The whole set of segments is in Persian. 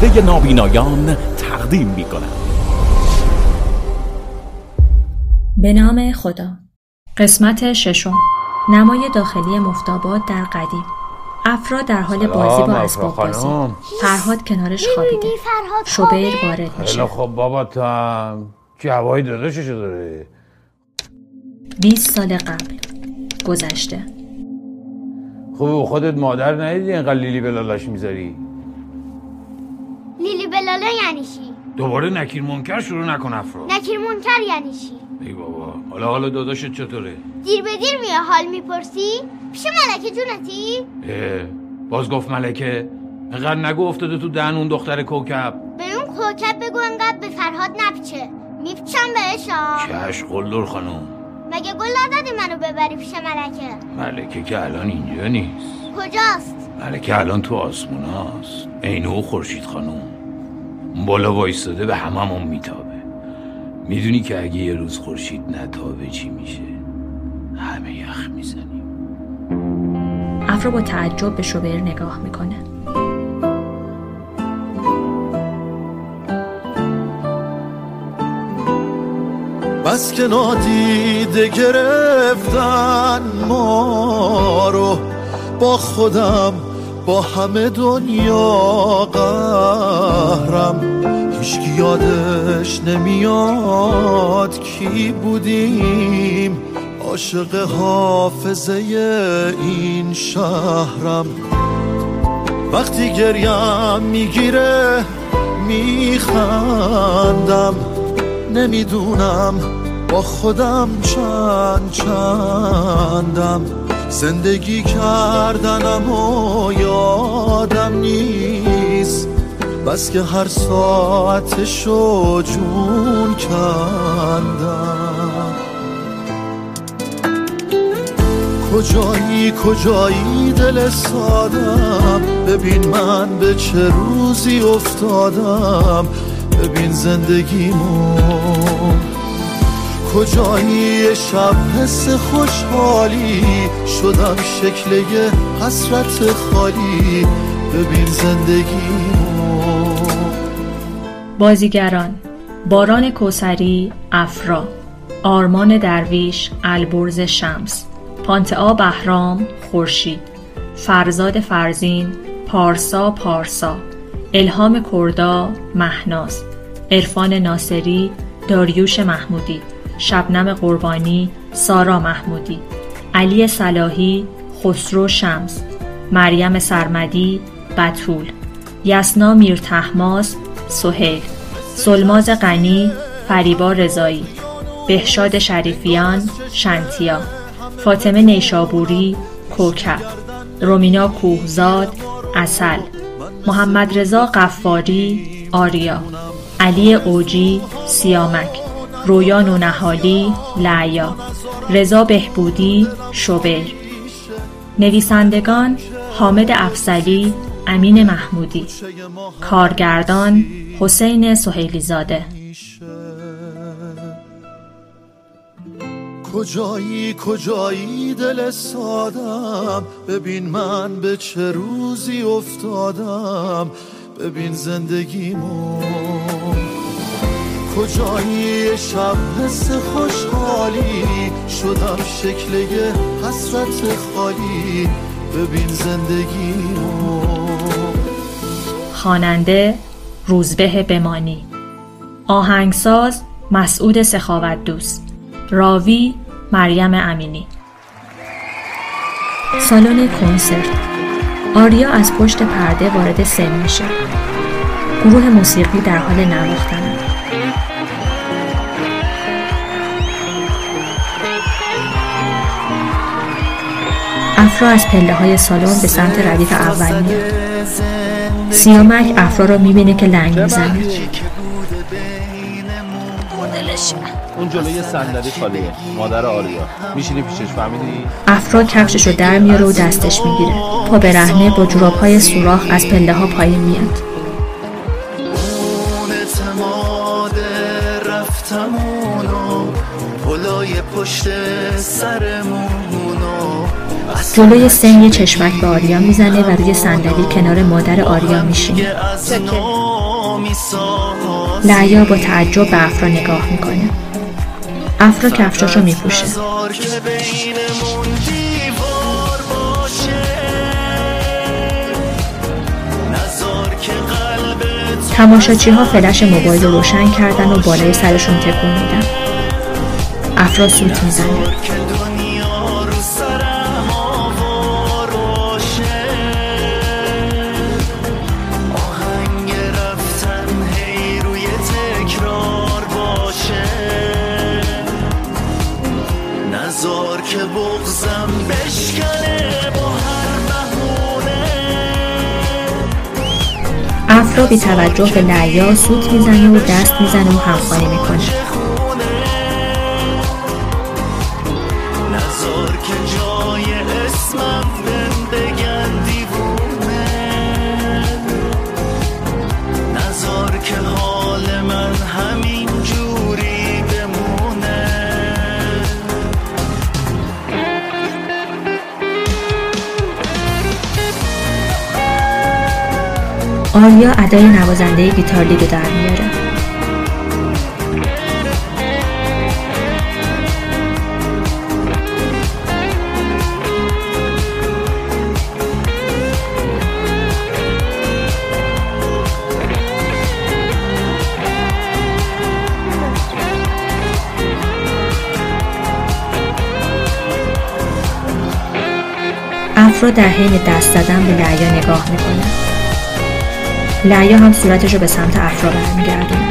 پرده نابینایان تقدیم می به نام خدا. قسمت ششم. نمای داخلی مفتابات در قدیم. افراد در حال بازی با اسباب بازی. فرهاد کنارش خوابیده. شوبیر وارد میشه. خب بابا تو هم جوایی داداششو داره 20 سال قبل گذشته. خوب خودت مادر ندیدی اینقدر لیلی بلالاش می‌ذاری؟ لیلی بلالا یعنی چی؟ دوباره نکیر منکر شروع نکن افرا نکیر منکر یعنی چی؟ ای بابا حالا حالا داداشت چطوره؟ دیر به دیر میه حال می‌پرسی؟ پیش ملکه جونتی؟ اه باز گفت ملکه اینقدر نگو افتاده تو دهن اون دختر کوکب به اون کوکب بگو انقدر به فرهاد نپچه میپچم بهش چش قلدر خانم مگه گل ندادی منو ببری پیش ملکه ملکه که الان اینجا نیست کجاست؟ ملکه الان تو آسمون هاست. عین او خورشید خانم بالا وایستاده به هممون میتابه. می‌دونی که اگه یه روز خورشید نتابه چی میشه؟ همه یخ می‌زنیم. افرا با تعجب به شوبر نگاه می‌کنه. بس که نادیده گرفتن ما رو با خودم با همه دنیا قهرم. هیچکی یادش نمیاد کی بودیم. عاشق حافظه این شهرم. وقتی گریم می‌گیره میخندم. نمی‌دونم با خودم چند چندم. زندگی کردنم و یادم نیست. بس که هر ساعتشو جون کندم. کجایی کجایی دل سادم؟ ببین من به چه روزی افتادم؟ ببین زندگیمو کجایی شب حس خوشحالی. شدم شکل حسرت خالی. ببین زندگیمو بازیگران باران کوسری افرا. آرمان درویش البرز شمس. پانتعا بهرام خورشید. فرزاد فرزین پارسا پارسا. الهام کردا مهناز. عرفان ناصری داریوش محمودی. شبنم قربانی سارا محمودی علی صلاحی خسرو شمس مریم سرمدی بتول یسنا میرتحماس سهیل سلماز غنی فریبا رضایی بهشاد شریفیان شنتیا فاطمه نیشابوری کوکب رومینا کوهزاد اصل محمد رضا قفاری آریا علی اوجی سیامک رویان و نهالی لعیا رضا بهبودی شوبر. نویسندگان حامد افزلی امین محمودی. کارگردان حسین سهیلی زاده کجایی کجایی دل سادم؟ ببین من به چه روزی افتادم؟ ببین زندگیمو کجایی شب حس خوشحالی؟ شدم شکل یه حسرت خالی. ببین زندگیمو خواننده روزبه بمانی. آهنگساز مسعود سخاوت دوست راوی مریم امینی. سالن کنسرت. آریا از پشت پرده وارد سن میشه. گروه موسیقی در حال نواختن افرا از پله های سالن به سمت ردیف اول میاد. سیامک افرا رو می‌بینه که لنگ می‌زنه. اون جلوی صندلی خالیه. مادر آریا. میشینی پیشش فهمیدی؟ افرا کفشش رو در میاره و دستش می‌گیره. پا برهنه با جوراب های سوراخ از پله ها پایین میاد. پشت سرمونو جلوی سن یه چشمک به آریا می‌زنه و روی صندلی کنار مادر آریا میشینه. لعیا با تعجب به افرا نگاه می‌کنه. افرا کفشاشو میپوشه. تماشاچی ها فلش موبایل رو روشن کردن و بالای سرشون تکون میدن. افرا سوت می‌زنه. افرا بی توجه به لعیا سوت می‌زنه و دست می‌زنه و همخوانی می‌کنه. آریا ادای نوازنده گیتار لیدو در میاره. افرا در حین دست زدن به لعیا نگاه می‌کنه. لعیا هم صورتش رو به سمت افرا برمیگردونه.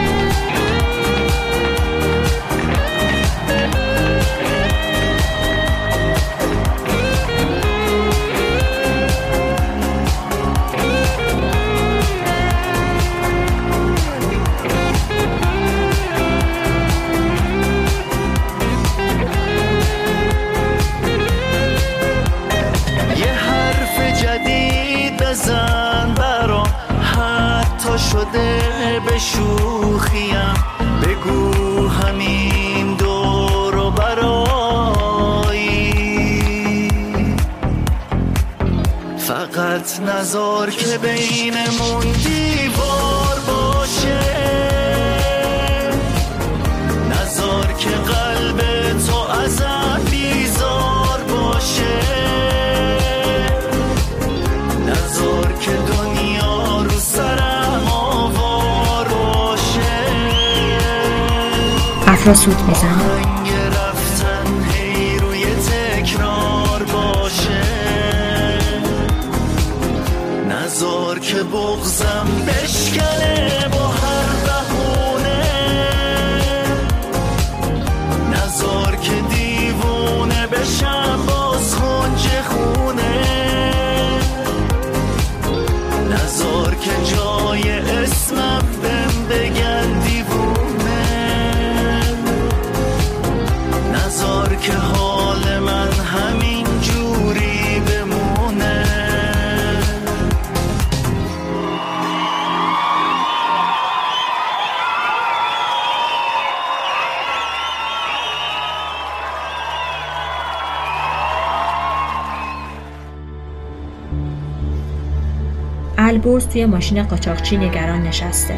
البرز توی ماشین قاچاقچی نگران نشسته.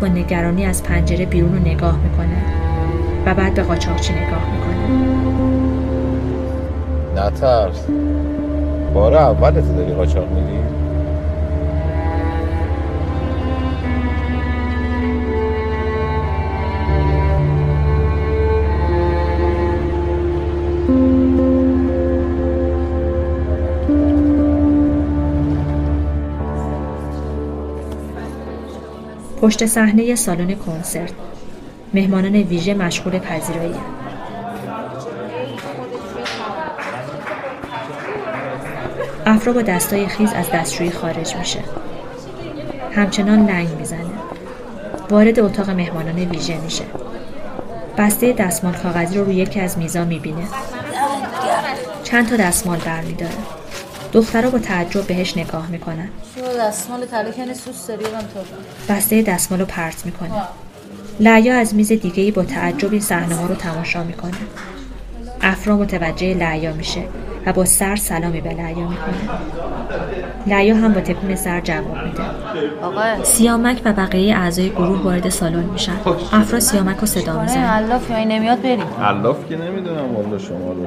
با نگرانی از پنجره بیرون رو نگاه می‌کنه و بعد به قاچاقچی نگاه می‌کنه. نترس. بار اولت داری قاچاق میری پشت صحنه سالن کنسرت. مهمانان ویژه مشغول پذیرایی. افرا با دستای خیز از دستشویی خارج میشه. همچنان لنگ می‌زنه. وارد اتاق مهمانان ویژه میشه. بسته دستمال کاغذی رو روی یکی از میزا می‌بینه. چند تا دستمال برمیداره. دخترها با تعجب بهش نگاه می‌کنن. دستمال تلکنی سوس داری؟ بسته دستمال رو پرت می‌کنه. لعیا از میز دیگه ای با تعجب این صحنه ها رو تماشا می‌کنه. افرا متوجه لعیا میشه و با سر سلامی به لعیا می‌کنه. لعیا هم با تکون سر جواب میده. آقا. سیامک و بقیه اعضای گروه وارد سالن میشن. افرا سیامک رو صدا آره می‌زنه. علاف یا نمیاد بریم. علاف که نمی‌دونم والا شما رو.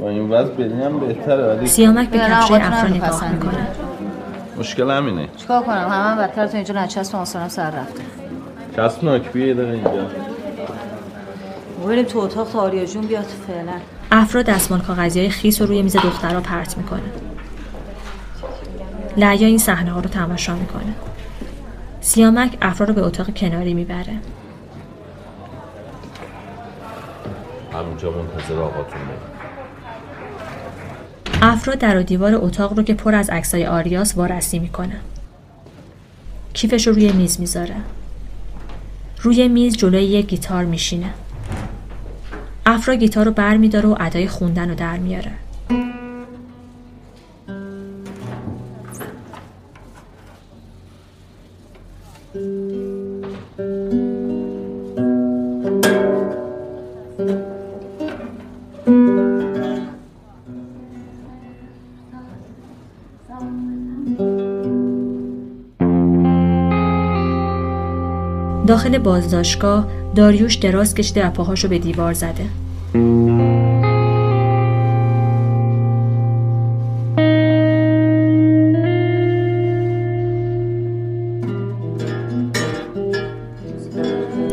با این وضع بریم بهتره. ولی سیامک به کفشای افرا نگاه. می‌کنه. مشکل همینه. چیکار کنم؟ همه بدتر تو اینجا نچسب و آسانم سر رفته. چسبناک بیا یه دقیقه اینجا. بریم تو اتاق تا آریا جون بیاد فعلا. افرا دستمال کاغذی های خیس رو روی میز دخترها پرت می‌کنه. لعیا این صحنه ها رو تماشا می‌کنه. سیامک افرا رو به اتاق کناری می‌بره. همونجا منتظر آقاتون بود افرا در و دیوار اتاق رو که پر از عکسای آریاس وارسی می‌کنه. کیفش رو روی میز می‌ذاره. روی میز جلوی یک گیتار میشینه. افرا گیتار رو بر میداره و ادای خوندن رو در میاره. داخل بازداشتگاه داریوش دراز کشیده و پاهاشو به دیوار زده.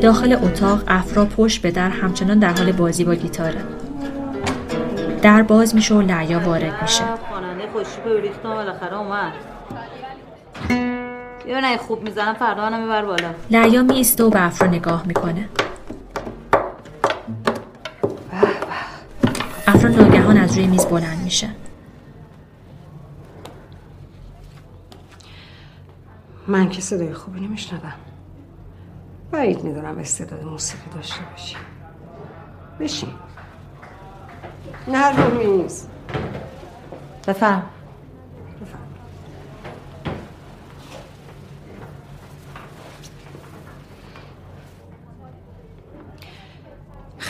داخل اتاق افرا پشت به در همچنان در حال بازی با گیتاره. در باز میشه و لعیا وارد میشه. خوشی بالاخره اومد. بیا نه خوب می‌زنم فردا منم میبر بالا. لعیا میسته و به افرا نگاه می‌کنه. افرا ناگهان از روی میز بلند میشه. من که صدای خوبی نمیشنوم. بعید می‌دونم استعداد موسیقی داشته باشی. بشین. نه رو میز. بفرم.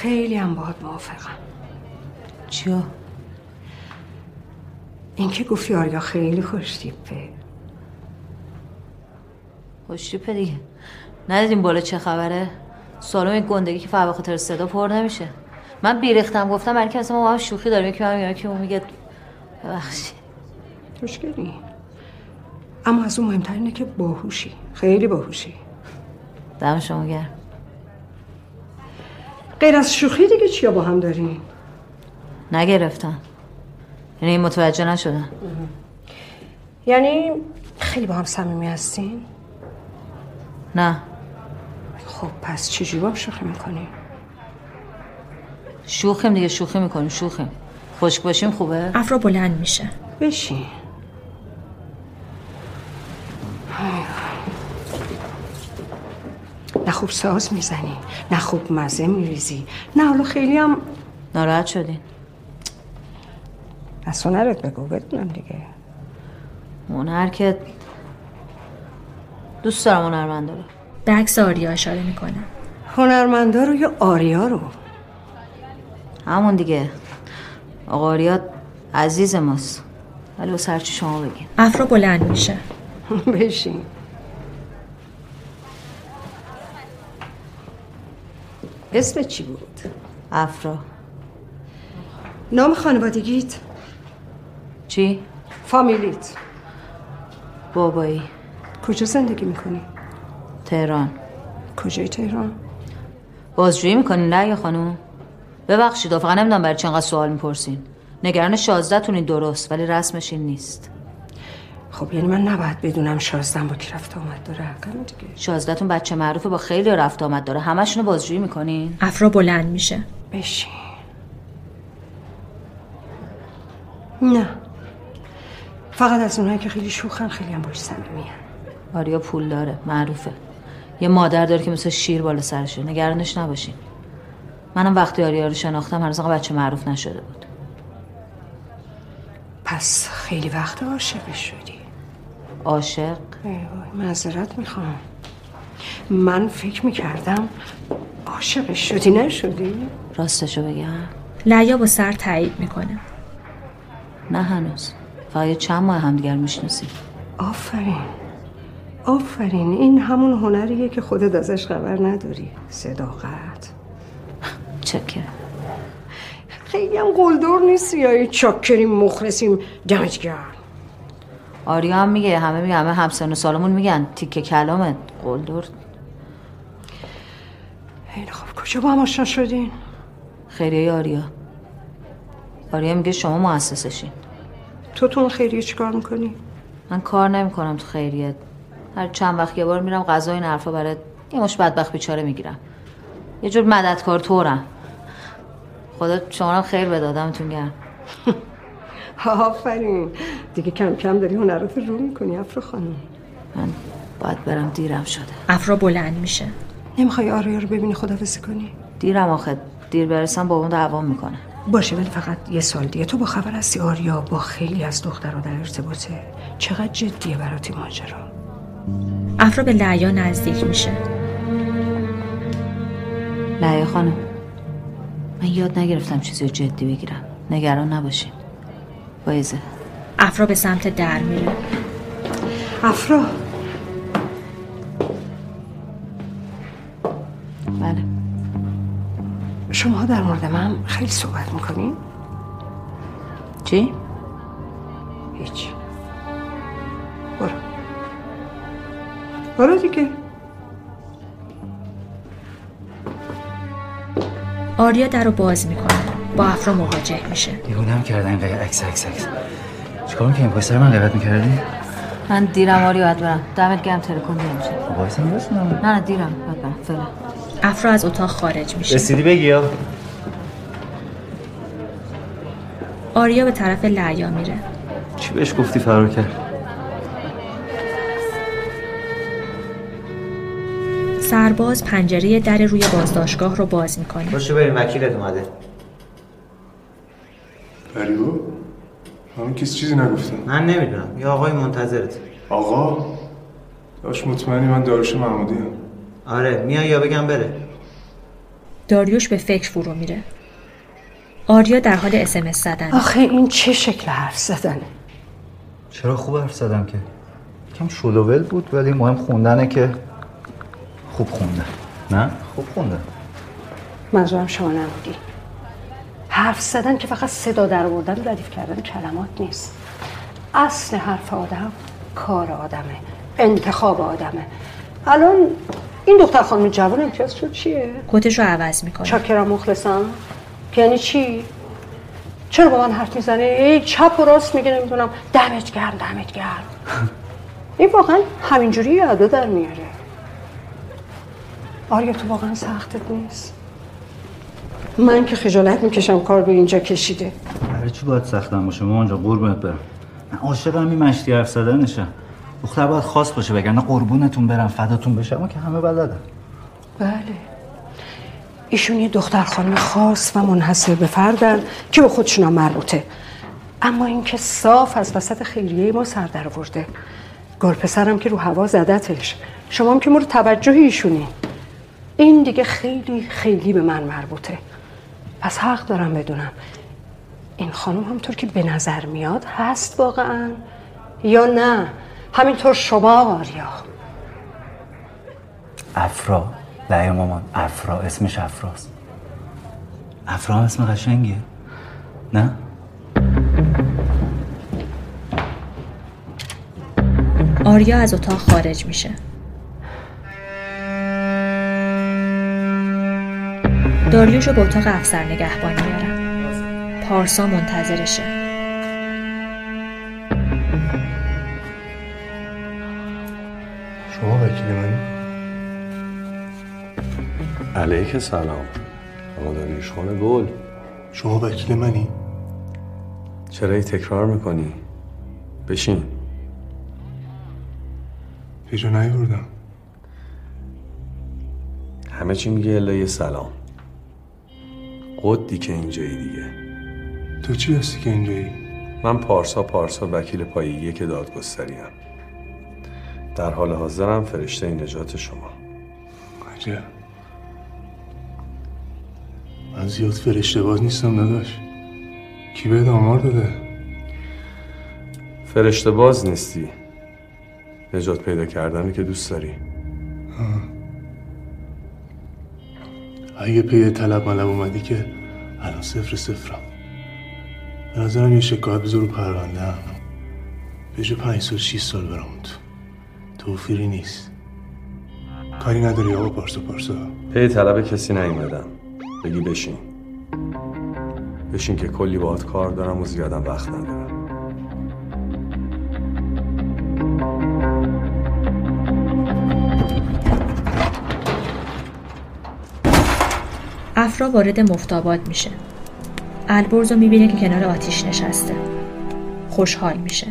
خیلی هم باهات موافقم. چیا؟ اینکه گفتی آریا خیلی خوشتیپه خوشتیپه دیگه. ندیدیم بالا چه خبره؟ سالن یک گندگی که فقط خاطر صدا پر نمیشه. من بیریختم گفتم برای که اصلا ما هم شوخی داریم یکی من میگم که اون میگه. ببخشید. خوشگلی. اما از اون مهمتر اینه که باهوشی. خیلی باهوشی. دم شما گرم. غیر از شوخی دیگه چیا با هم داریم؟ نگرفتم. یعنی متوجه نشدن یعنی خیلی با هم صمیمی هستین؟ نه. خب پس چجوری با هم شوخی می‌کنی؟ شوخیم دیگه شوخی می‌کنیم شوخیم. خشک باشیم خوبه؟ افرا بلند میشه. بشین. نه خوب ساز می‌زنی نه خوب مزه میریزی. نه حالا خیلی هم ناراحت شدین از هنرت بگو بدونم دیگه. هنر که دوست دارم هنرمندا رو. به عکس آریا اشاره می‌کنه. هنرمندا رو یا آریا رو. همون دیگه. آقا آریا عزیز ماست. ولی با هرچی شما بگین. افرا بلند میشه. بشین. اسم چی بود؟ افرا نام خانوادگیت؟ چی؟ فامیلیت بابایی کجا زندگی می‌کنی؟ تهران کجای تهران؟ بازجویی می‌کنین نه یا خانم ببخشید فقط نمی‌دونم برای چی انقدر سوال می‌پرسین نگران شازده تونین درست ولی رسمش این نیست خب یعنی من نباید بدونم شازدم با کی رفت آمد داره. حقم دیگه. شازده تون بچه معروفه با خیلی رفت آمد داره. همشونو بازجویی می‌کنین؟ افرا بلند میشه. بشین. نه. فقط از اونایی که خیلی شوخن خیلی هم باش صمیمی آریا پول داره معروفه. یه مادر داره که مثل شیر بالا سرشه. نگرانش نباشین. منم وقتی آریا رو شناختم هنوز بچه معروف نشده بود. پس خیلی وقت عاشقش شدی عاشق؟ معذرت می‌خوام. من فکر می‌کردم عاشقش شدی نشدی؟ راستشو بگم. لعیا با سر تایید می‌کنه. نه هنوز. فقط چند ماه همدیگر می‌شناسیم. آفرین. آفرین. این همون هنریه که خودت ازش خبر نداری. صداقت. چکه خیلی هم قلدر نیستی یا چاکریم مخلصیم. دمت گرم. آریا هم میگه همه میگه همه همسن و سالمون میگن. تیکه کلامت قلدر خیلی خب کجا با هم آشنا شدین؟ خیریه آریا. آریا میگه شما مؤسسشین. تو تو اون خیریه چیکار می‌کنی؟ من کار نمی‌کنم تو خیریه. هر چند وقت یه بار میرم غذا این حرفا برات یه مش بدبخت بیچاره می‌گیرم. یه جور مددکار تورم. خدا شما رو خیر بدادمتون گرم. آفرین. دیگه کم کم داری هنرات رو می‌کنی افرا خانم. من باید برم دیرم شده. افرا بلند میشه. نمی‌خوای آریا رو ببینی خدافزی کنی؟ دیرم آخه. دیر برسم با اون دوام می‌کنه. باشه ولی فقط یه سال دیگه. تو با خبر هستی آریا با خیلی از دخترها در ارتباطه. چقدر جدیه براتی ماجرا؟ افرا به لعیا نزدیک میشه. لعیا خانم من یاد نگرفتم چیزی جدی بگیرم. نگران نباشین. بایزه افرا به سمت در میره. افرا. بله. شما در مورد من خیلی صحبت می‌کنین؟ چی؟ هیچ. برو. برو دیگه. آریا در رو باز می‌کنه. با افرا مواجه میشه. دیوونم کردن اینقدر عکس عکس عکس. چیکار می‌کنی؟ پای سر من غیبت می‌کردی؟ من دیرم آریا باید برم. دمت گرم تلکن دیرم میشه. خب وایسا نه نه دیرم. باید برم. فعلا افرا از اتاق خارج میشه. رسیدی بگی یا آریا به طرف لعیا میره. چی بهش گفتی فرار کرد؟ سرباز پنجره در روی بازداشتگاه رو باز می‌کنه. باشه بریم وکیلت اومده. فریبو همون کسی چیزی نگفتم من نمی‌دونم. یا آقای منتظرت. آقا داشت مطمئنی من داروش محمودی هم. آره میای یا بگم بره. داریوش به فکر فرو میره. آریا در حال اسمس زدن. آخه این چه شکل حرف زدنه چرا خوب حرف زدم که؟ کم شلوول بود ولی مهم خوندنه که خوب خونده. نه؟ خوب خونده. منظورم شما نبودی. حرف زدن که فقط صدا در آوردن و ردیف کردن کلمات نیست. اصل حرف آدم کار آدمه انتخاب آدمه. الان این دختر خانم جوان امتیاز شد چیه؟ کتش رو عوض می‌کنه. چاکرم مخلصم؟ که یعنی چی؟ چرا با من حرف می‌زنه؟ ای چپ و راست میگه نمی‌دونم. دمت گرم دمت گرم. این واقعا همینجوری یادا در میاره. آریا تو واقعا سختت نیست؟ من که خجالت می‌کشم کار به اینجا کشیده. برای چی باید سختم باشه؟ مامان جان قربونت برم. من عاشقم این مشتی حرف زدنشم دختر باید خاص باشه وگرنه قربونتون برم فداتون بشم که همه بلدن. بله. ایشون یه دختر خانم خاص و منحصر به فردن که به خودشون هم مربوطه. اما اینکه صاف از وسط خیریه ما سر در آورده. گل پسرم که رو هوا زدتش. شما هم که مورد توجه ایشونی. این دیگه خیلی خیلی به من مربوطه. پس حق دارم بدونم. این خانم همطور که به نظر میاد هست واقعا یا نه؟ همینطور شما آریا. افرا. لعیا مامان. افرا. اسمش افراست. افرا هم اسم قشنگیه. نه؟ آریا از اتاق خارج میشه. داریوش رو به اتاق افسر نگهبان میارن پارسا منتظرشه. شما وکیل منی؟ علیک سلام. آقا داریوش خانه گل. شما وکیل منی؟ چرا ای تکرار می‌کنی؟ بشین. جا نیوردم. همه چی میگه الا یه سلام. قدی که اینجایی دیگه. تو چی هستی که اینجایی؟ من پارسا پارسا وکیل پای یک دادگستریم. در حال حاضرم فرشته نجات شما. عجب. من زیاد فرشته باز نیستم نداشت کی به آمار داده؟ فرشته باز نیستی. نجات پیدا کردنی که دوست داری. اگه پی طلب ملب اومدی که الان صفر صفرم. به نظرم یه شکایت رو پرونده هم. به جا پنج سال شیست سال برم تو توفیری نیست. کاری نداری آقا پارسا پارسا. پی طلب کسی نیومدم بگی بشین. بشین که کلی باهات کار دارم و زیادم وقت ندارم. افرا وارد مفتاباد میشه. البرز رو می‌بینه که کنار آتیش نشسته. خوشحال میشه.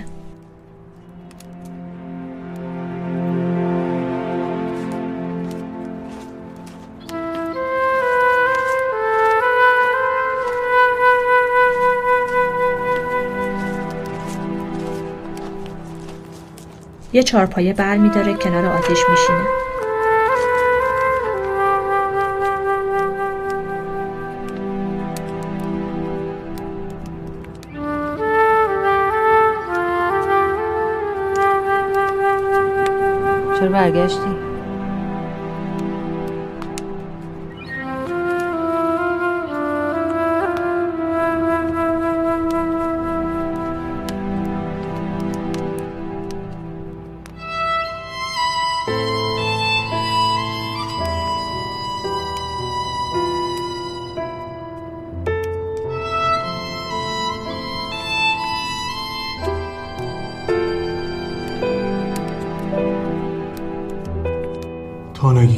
یه چارپایه بر میداره کنار آتیش میشینه. برگشتی؟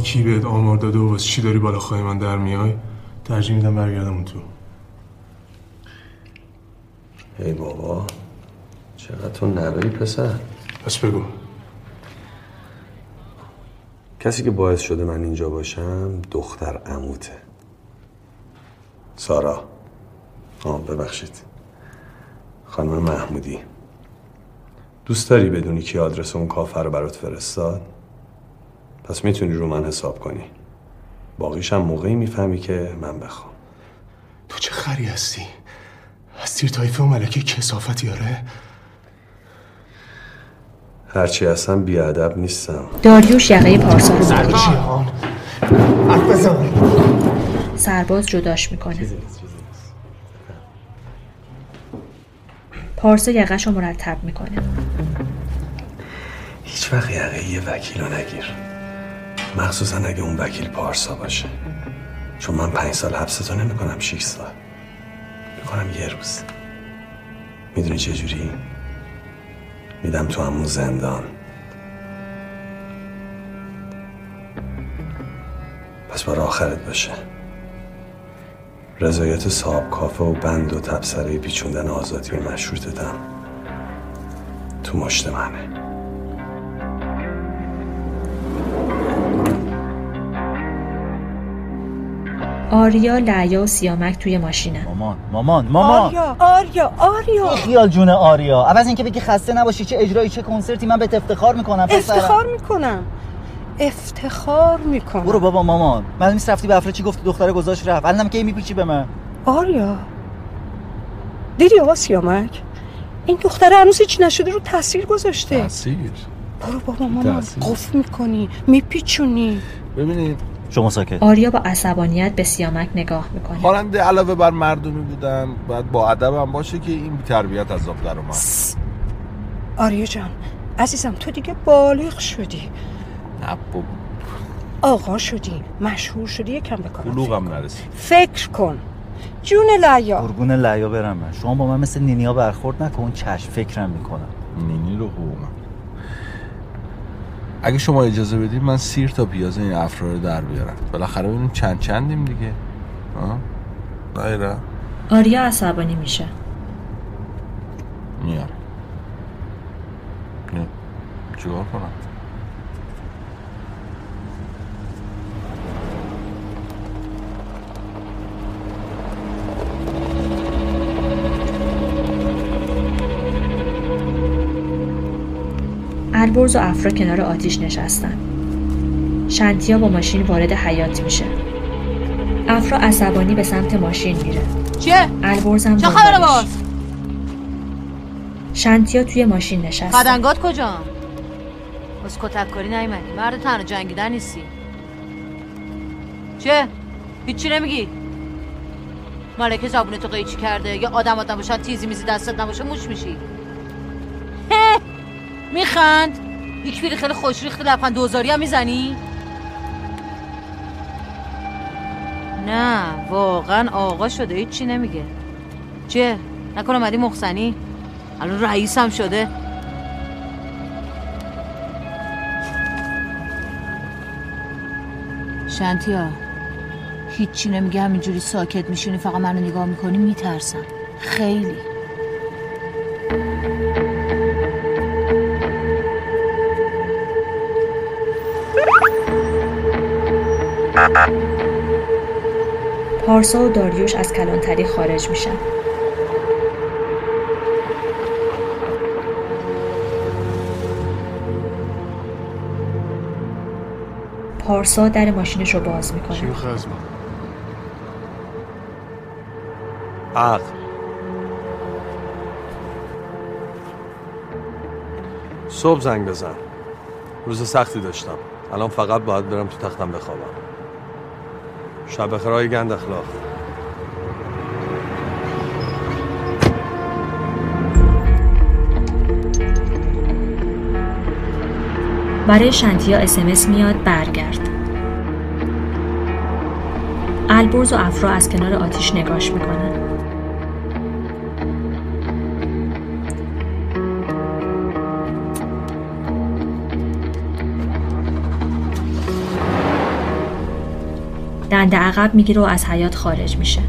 کی بهت آمار داده و واسه چی داری بالا خواهی من در میای؟ ترجیح میدم برگردم اون تو. ای بابا چقدر تو نروی پسر. پس بگو. کسی که باعث شده من اینجا باشم دختر عموته. سارا. آه ببخشید. خانم محمودی. دوست داری بدونی کی آدرس اون کافر رو برات فرستاد؟ پس می‌تونی رو من حساب کنی. باقیش هم موقعی می‌فهمی که من بخوام. تو چه خری هستی؟ از تیر تایفه و ملکه کسافتی آره؟ هرچی هستم بیادب نیستم. داریوش یقه پارسا رو بزن. سرباز جداش می‌کنه. پارسا یقش رو مرتب می‌کنه. هیچ وقت یقه یه وکیل رو نگیر. مخصوصا اگه اون وکیل پارسا باشه. چون من پنج سال حبستو نمی‌کنم شیش سال. می‌کنم یه روز. می‌دونی چه جوری؟ میدم تو همون زندان. پس بار آخرت باشه. رضایت صاحب کافه و بند و تبصره پیچوندن آزادی مشروطتم تو مشت منه. آریا لعیا و سیامک توی ماشینن. مامان مامان مامان. آریا آریا آریا. خیال جون آریا. عوض اینکه بگی خسته نباشی چه اجرایی چه کنسرتی من بهت افتخار می‌کنم. افتخار می‌کنم. افتخار می‌کنم. برو بابا مامان. من نیست رفتی به افره چی گفتی دختره گذاشت رفت. الانم که میپیچی به من؟ آریا. دیدی آقا سیامک؟ این دختره هنوز هیچ نشده رو تاثیر گذاشته. تاثیر؟ برو بابا مامان. قفل می‌کنی میپیچونی. ببینید شما ساکت. آریا با عصبانیت به سیامک نگاه می‌کنه. خواننده علاوه بر مردمی بودن باید با ادب هم باشه که این تربیت از آب در اومد. آریا جان عزیزم تو دیگه بالغ شدی. نه بابا. آقا شدی مشهور شدی یکم کار بلوغم نرسید. فکر کن. جون لیا. قربون لیا برم من. شما با من مثل نینیا برخورد نکن چشم فکرم می‌کنم. نینی رو خوبم اگه شما اجازه بدید من سیر تا پیاز این افرا رو در بیارم. بالاخره ببینیم چند چندیم دیگه. ها؟ دایره آریا عصبانی میشه. میارم میارم. چیکار کنم؟ البرز و افرا کنار آتیش نشستن شنتیا با ماشین وارد حیات میشه افرا عصبانی به سمت ماشین میره چیه؟ البرز هم چه خبره. باز؟ شنتیا توی ماشین نشسته خدنگات کجا؟ از کتک کاری نیمدی مرد تنها جنگیدن نیستی چه؟ هیچی نمیگی؟ مالکه زبونتو قیچی کرده یا آدم آدم باشن تیزی میزی دستت نباشه موش میشی میخند یک پیری خیلی خوش ریخت لبخند دوزاری هم می‌زنی؟ نه واقعا آقا شده هیچی نمیگه چیه؟ نکنه مدی مخزنی؟ الان رئیس هم شده شنتیا هیچی نمیگه همینجوری ساکت میشونی فقط منو نگاه می‌کنی میترسم خیلی پارسا و داریوش از کلانتری خارج میشن. پارسا در ماشینش رو باز می‌کنه. عقل. صبح زنگ بزن. روز سختی داشتم. الان فقط باید برم تو تختم بخوابم. شب بخیر های گند اخلاق. برای شنتیا اسمس میاد برگرد. البرز و افرا از کنار آتیش نگاش می‌کنن. دنده عقب می‌گیره و از حیات خارج میشه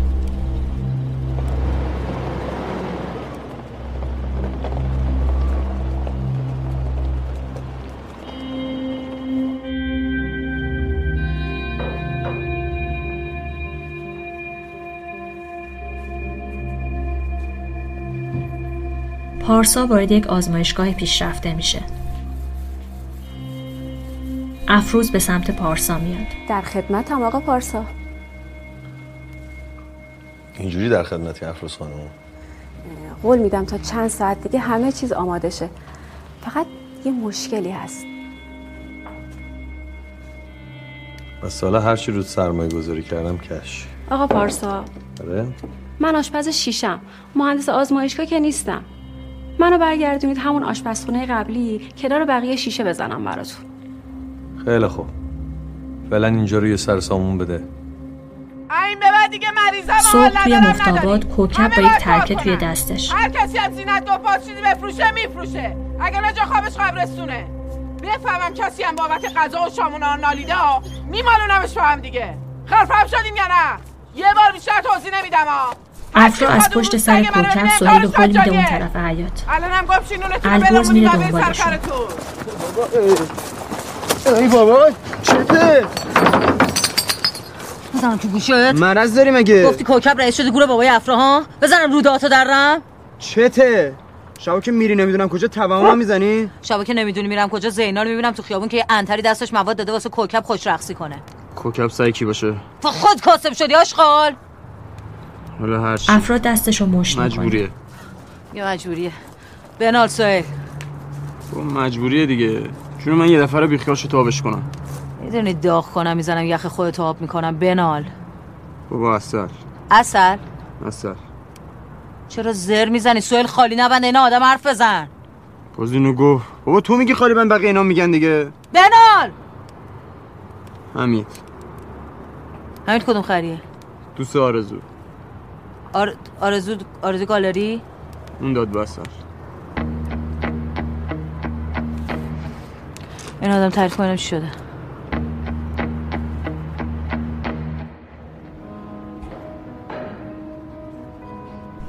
پارسا وارد یک آزمایشگاه پیشرفته میشه. افروز به سمت پارسا میاد. در خدمتم آقا پارسا. اینجوری در خدمتی افروز خانم؟ قول میدم تا چند ساعت دیگه همه چیز آماده شه. فقط یه مشکلی هست. بس سالا هر چی رود سرمایه گذاری کردم کش. آقا پارسا. آره؟ من آشپز شیشم. مهندس آزمایشگاه که نیستم. منو برگردونید همون آشپزخونه قبلی کنار بقیه شیشه بزنم براتون. خیلی خوب. فعلا اینجا رو یه سر سامون بده. این به بعد دیگه مریضم صبح توی مفتاباد کوکب با یک ترکه توی دستش. هر کسی از زینت دو پاس چیزی بفروشه میفروشه. اگر نه جا خوابش قبرستونه بفهمم کسی هم بابت غذا و شامونا نالیده ها. میمالونمش با هم دیگه. خرفم شدیم یا نه؟ یه بار بیشتر توضیح نمیدم ها. افرا از پشت سر کوکب سهیل هل میده اون طرف حیات بلمونی میره و دنبالشون. ای بابا چته؟ بزنم تو گوشت. مرض داری مگه؟ گفتی کوکب رئیس شده گروه بابای افرا ها؟ بزنم رو داتو درم چته؟ شبا که میری نمی‌دونم کجا توهم می‌زنی؟ شبا که نمی‌دونی میرم کجا زینا رو می‌بینم تو خیابون که یه انتری دستش مواد داده واسه کوکب خوش رقصی کنه. کوکب سعی کی باشه؟ تو خود کاسب شدی آشغال. حالا هر چی. افراد دستشو مشت می‌کنه. مجبوریه. یا مجبوریه. بنال سوهل خب مجبوریه دیگه. چون من یه دفعه رو بیخیال شو تابش کنم. می‌دونی داغ کنم می‌زنم یخ خودتو آب می‌کنم. بنال. بابا اصل اصل اصل چرا زر می‌زنی؟ سوهل خالی نبنده اینا آدم حرف بزن. باز اینو گفت. بابا تو میگی خالی من بقیه اینا میگن دیگه. بنال! حمید. همین کدوم خریه؟ دوست آرزو. آر... آرزو آرزو گالری؟ اون داد بسر این آدم تعریف کنم چی شده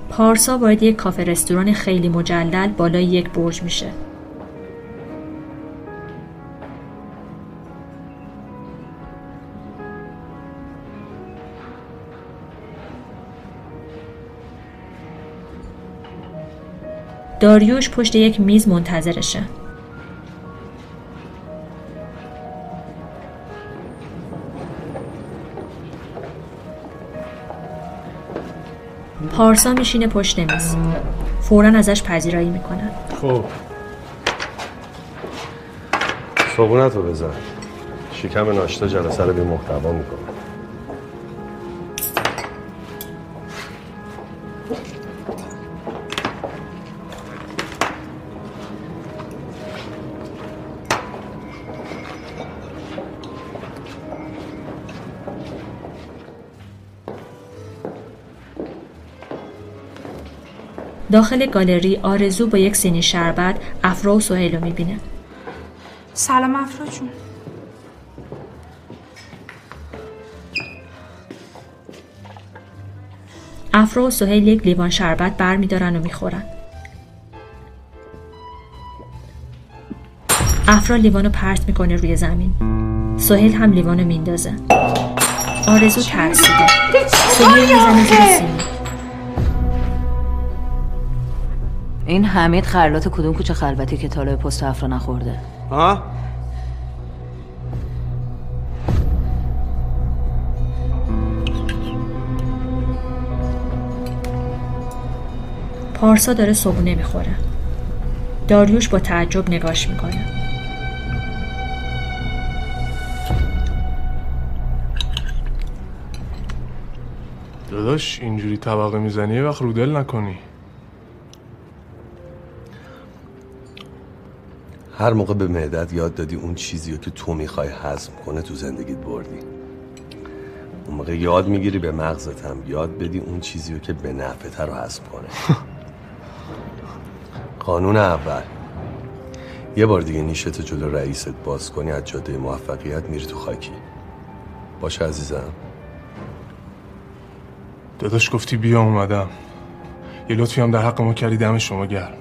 پارسا وارد یک کافه رستوران خیلی مجلل بالای یک برج میشه. داریوش پشت یک میز منتظرشه. پارسا میشینه پشت میز. فورا ازش پذیرایی می‌کنن. خب. صبونت رو بزن شکم ناشتا جلسه رو بی محتوا می‌کنه داخل گالری آرزو با یک سینی شربت افرا و سهیل رو می‌بینه. سلام افرا جون. افرا و سهیل یک لیوان شربت بر میدارن و می‌خورن. افرا لیوانو پرت می‌کنه روی زمین. سهیل هم لیوانو میندازه. آرزو ترسیده. سهیل می‌زنه زیر سینی این حمید خرلات کدوم کوچه خلوتی که طالب پست افرا نخورده ها؟ پارسا داره صبونه می‌خوره. داریوش با تعجب نگاش می‌کنه. داداش اینجوری طبقه می‌زنی یه وقت رودل نکنی. هر موقع به معدت یاد دادی اون چیزی رو که تو می‌خوای هضم کنه تو زندگیت بردی. اون موقع یاد می‌گیری به مغزت هم یاد بدی اون چیزی رو که به نفعت رو هضم کنه. قانون اول. یه بار دیگه نیشت جلو رئیست باز کنی از جاده موفقیت میری تو خاکی. باشه عزیزم. داداش گفتی بیا اومدم. یه لطفی هم در حق ما کردی دم شما گرم.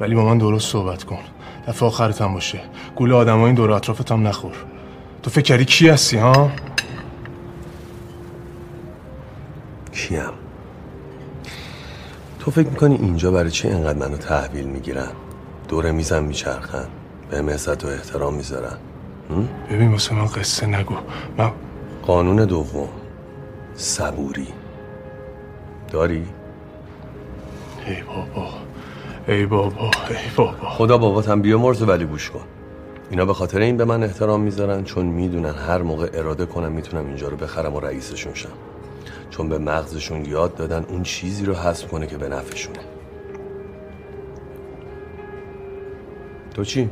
ولی با من درست صحبت کن. دفعه آخرت هم باشه. گول آدم این دور اطرافت هم نخور. تو فکر کردی کی هستی ها؟ کیم. تو فکر می‌کنی اینجا برای چی اینقدر منو تحویل می‌گیرن؟ دور میزم میچرخن. به عزت و احترام می‌ذارن. ببین واسه من قصه نگو. من قانون دوم. صبوری. داری؟ ای بابا. ای بابا ای بابا خدا بابات هم بیامرز ولی گوش کن اینا به خاطر این به من احترام می‌ذارن چون می‌دونن هر موقع اراده کنم می‌تونم اینجا رو بخرم و رئیسشون شم چون به مغزشون یاد دادن اون چیزی رو حذف کنه که به نفعشونه تو چی؟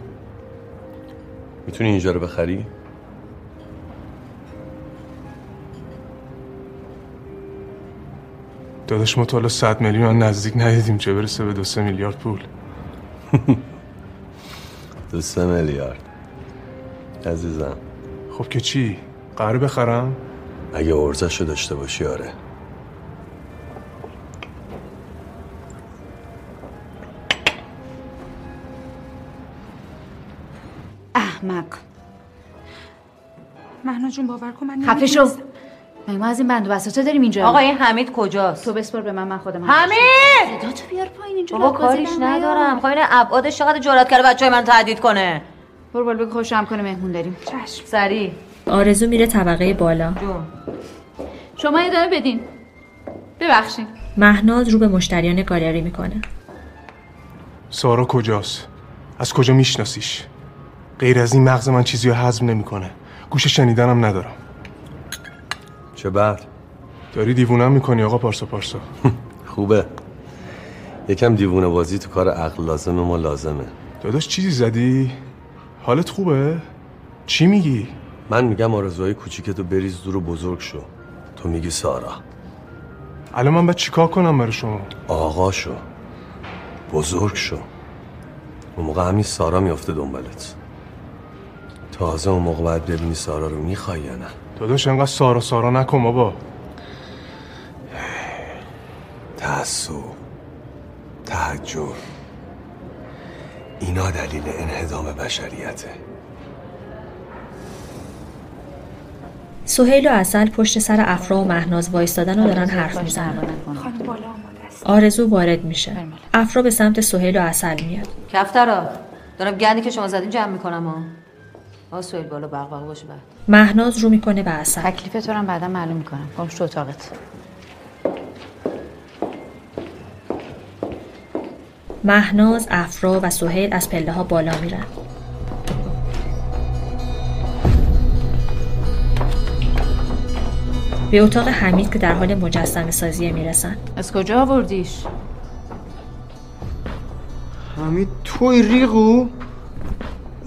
می‌تونی اینجا رو بخری؟ داداش ما تا حالا صد میلیون نزدیک ندیدیم چه برسه به دو سه میلیارد پول. دو سه میلیارد. عزیزم. خب که چی؟ قرار بخرم؟ اگه ارزش رو داشته باشی آره. احمق. مهنا جون باور کن من خفه شو ما از این بند و بساطه داریم اینجا؟ آقا این حمید کجاست؟ تو بسپر به من من خودم حمید! صدا تو بیار پایین اینجا بابا کاریش ندارم. خب این ابعادش چقدر جرأت کرده بچه من تهدید کنه؟ برو بالا بگو خوشم کنه مهمون داریم. چشم. سری. آرزو میره طبقه بالا. جون. شما ادامه بدین. ببخشید مهناز رو به مشتریان گالری می‌کنه. سارا کجاست؟ از کجا میشناسیش؟ غیر از این مغز من چیزی رو هضم نمی‌کنه. گوش شنیدنم ندارم. چه بعد؟ داری دیوونم می‌کنی آقا پارسا پارسا خوبه یکم دیوونه بازی تو کار عقل لازمه ما لازمه داداش چیزی زدی؟ حالت خوبه؟ چی میگی؟ من میگم آرزوهای کوچیکتو بریز دور و بزرگ شو تو میگی سارا الان من باید چیکار کنم برای شما؟ آقا شو بزرگ شو اون موقع همین سارا میافته دنبالت تازه اون موقع باید ببینی سارا رو می‌خوای یا نه داداش انقدر سارا سارا نکن بابا. تعصب تحجر اینا دلیل انهدام بشریته. سهیل و اصل پشت سر افرا و مهناز وایستادن و دارن حرف می‌زنن. است. آرزو وارد میشه. افرا به سمت سهیل و اصل میاد. کفترا دارم گندی که شما زدین جمع می‌کنم ها. آ سویل بالا بغبغ باشه بعد مهناز رو می‌کنه به اصل تکلیف تو رو هم بعدا معلوم می‌کنم برو تو اتاقت مهناز، افرا و سهیل از پله ها بالا میرن. به اتاق حمید که در حال مجسم سازیه می‌رسن. از کجا آوردیش؟ حمید توی ریغو؟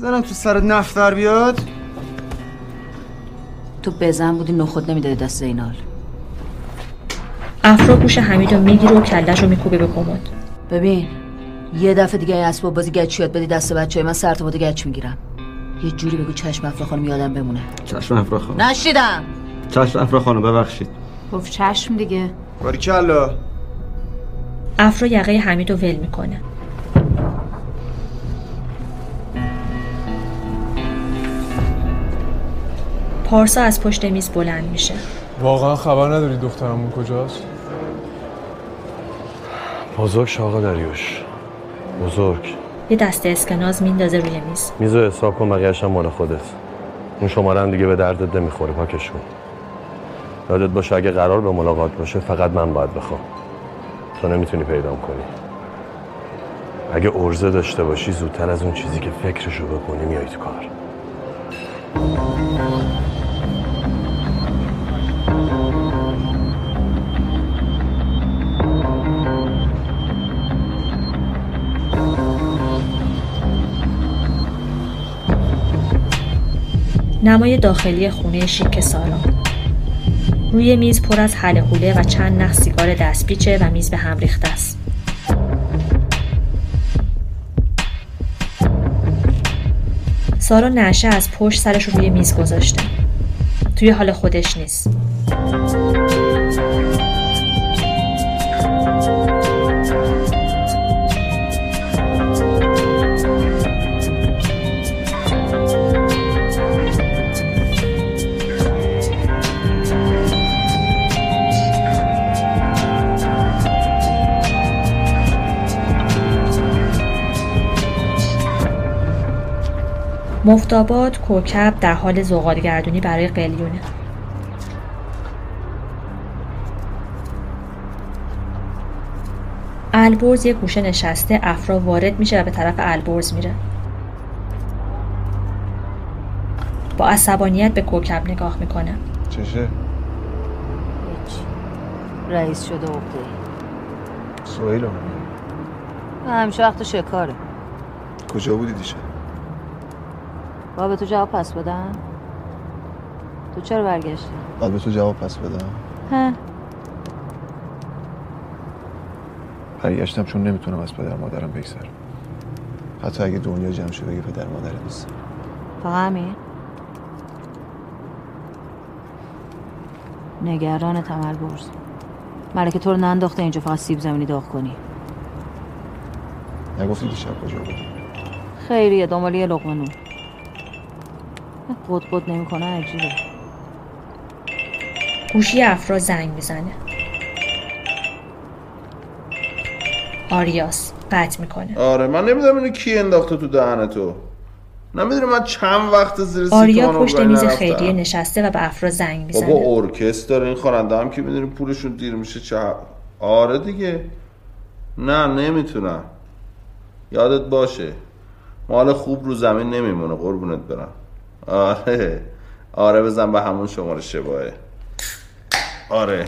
زنم تو سرت نفتر بیاد؟ تو بزن بودی نخود نمی‌دادی دست زینال افرا گوش حمید رو می‌گیره و کلش رو میکوبه به کمد. ببین یه دفعه دیگه اسباب بازی گچ یاد بدی دست بچه من سر بوده گچ می‌گیرم. یه جوری بگو چشم افرا خانم یادم بمونه. چشم افرا خانم. نشیدم. چشم افرا خانم ببخشید. گفت چشم دیگه. باریکلا افرا یقه حمید رو ول می‌کنه. پارسا از پشت میز بلند میشه. واقعا خبر نداری دخترمون کجاست؟ بزرگ آقا داریوش بزرگ. یه دسته اسکناز میندازه روی میز. میزو حساب کن بقیه‌اش هم مال خودت. اون شماره هم دیگه به دردت نمی‌خوره پاکش کن. یادت باشه اگه قرار به ملاقات باشه فقط من باید بخوام. تو نمی‌تونی پیدام کنی. اگه ارزه داشته باشی زودتر از اون چیزی که فکرشو بکنی میای تو کار. نمای داخلی خونه شیک سارا. روی میز پر از حله حوله و چند نخ سیگار دستپیچه و میز به هم ریخته است. سارا نشه از پشت سرش رو روی میز گذاشته. توی حال خودش نیست. مفتاباد کوکب در حال زغالگردونی برای قلیونه. البرز یک گوشه نشسته افرا وارد میشه و به طرف البرز میره. با عصبانیت به کوکب نگاه می‌کنه. چشه؟ رئیس شده عقده سوهیل همیشه وقت شکاره. کجا بودی دیشب؟ با به تو جواب پس بدن؟ تو چرا برگشتی؟ باید به تو جواب پس بدم. ها. برگشتم چون نمی‌تونم از پدر مادرم بگذرم. حتی اگه دنیا جمع شه بگه پدر مادر نیست. فقط همین؟ نگران تمل برز ملکه تو رو ننداخته اینجا فقط سیب زمینی داغ کنی. نگفتی دیشب کجا بودی؟ خیریه دنبال یه لقمه نون. قد قد نمی‌کنه عجیبه. گوشی افرا زنگ می‌زنه. آریاس قطع می‌کنه. آره من نمی‌دونم اینو کی انداخته تو دهن تو. نمی‌دونم من چند وقت زیر آریا پشت میز خیریه نشسته و به افرا زنگ می‌زنه. بابا ارکستر داره این خواننده هم که می‌دونی پولشون دیر میشه چه آره دیگه. نه نمی‌تونم. یادت باشه. مال خوب رو زمین نمیمونه قربونت برم. آره. آره بزن به همون شماره شباهه. آره.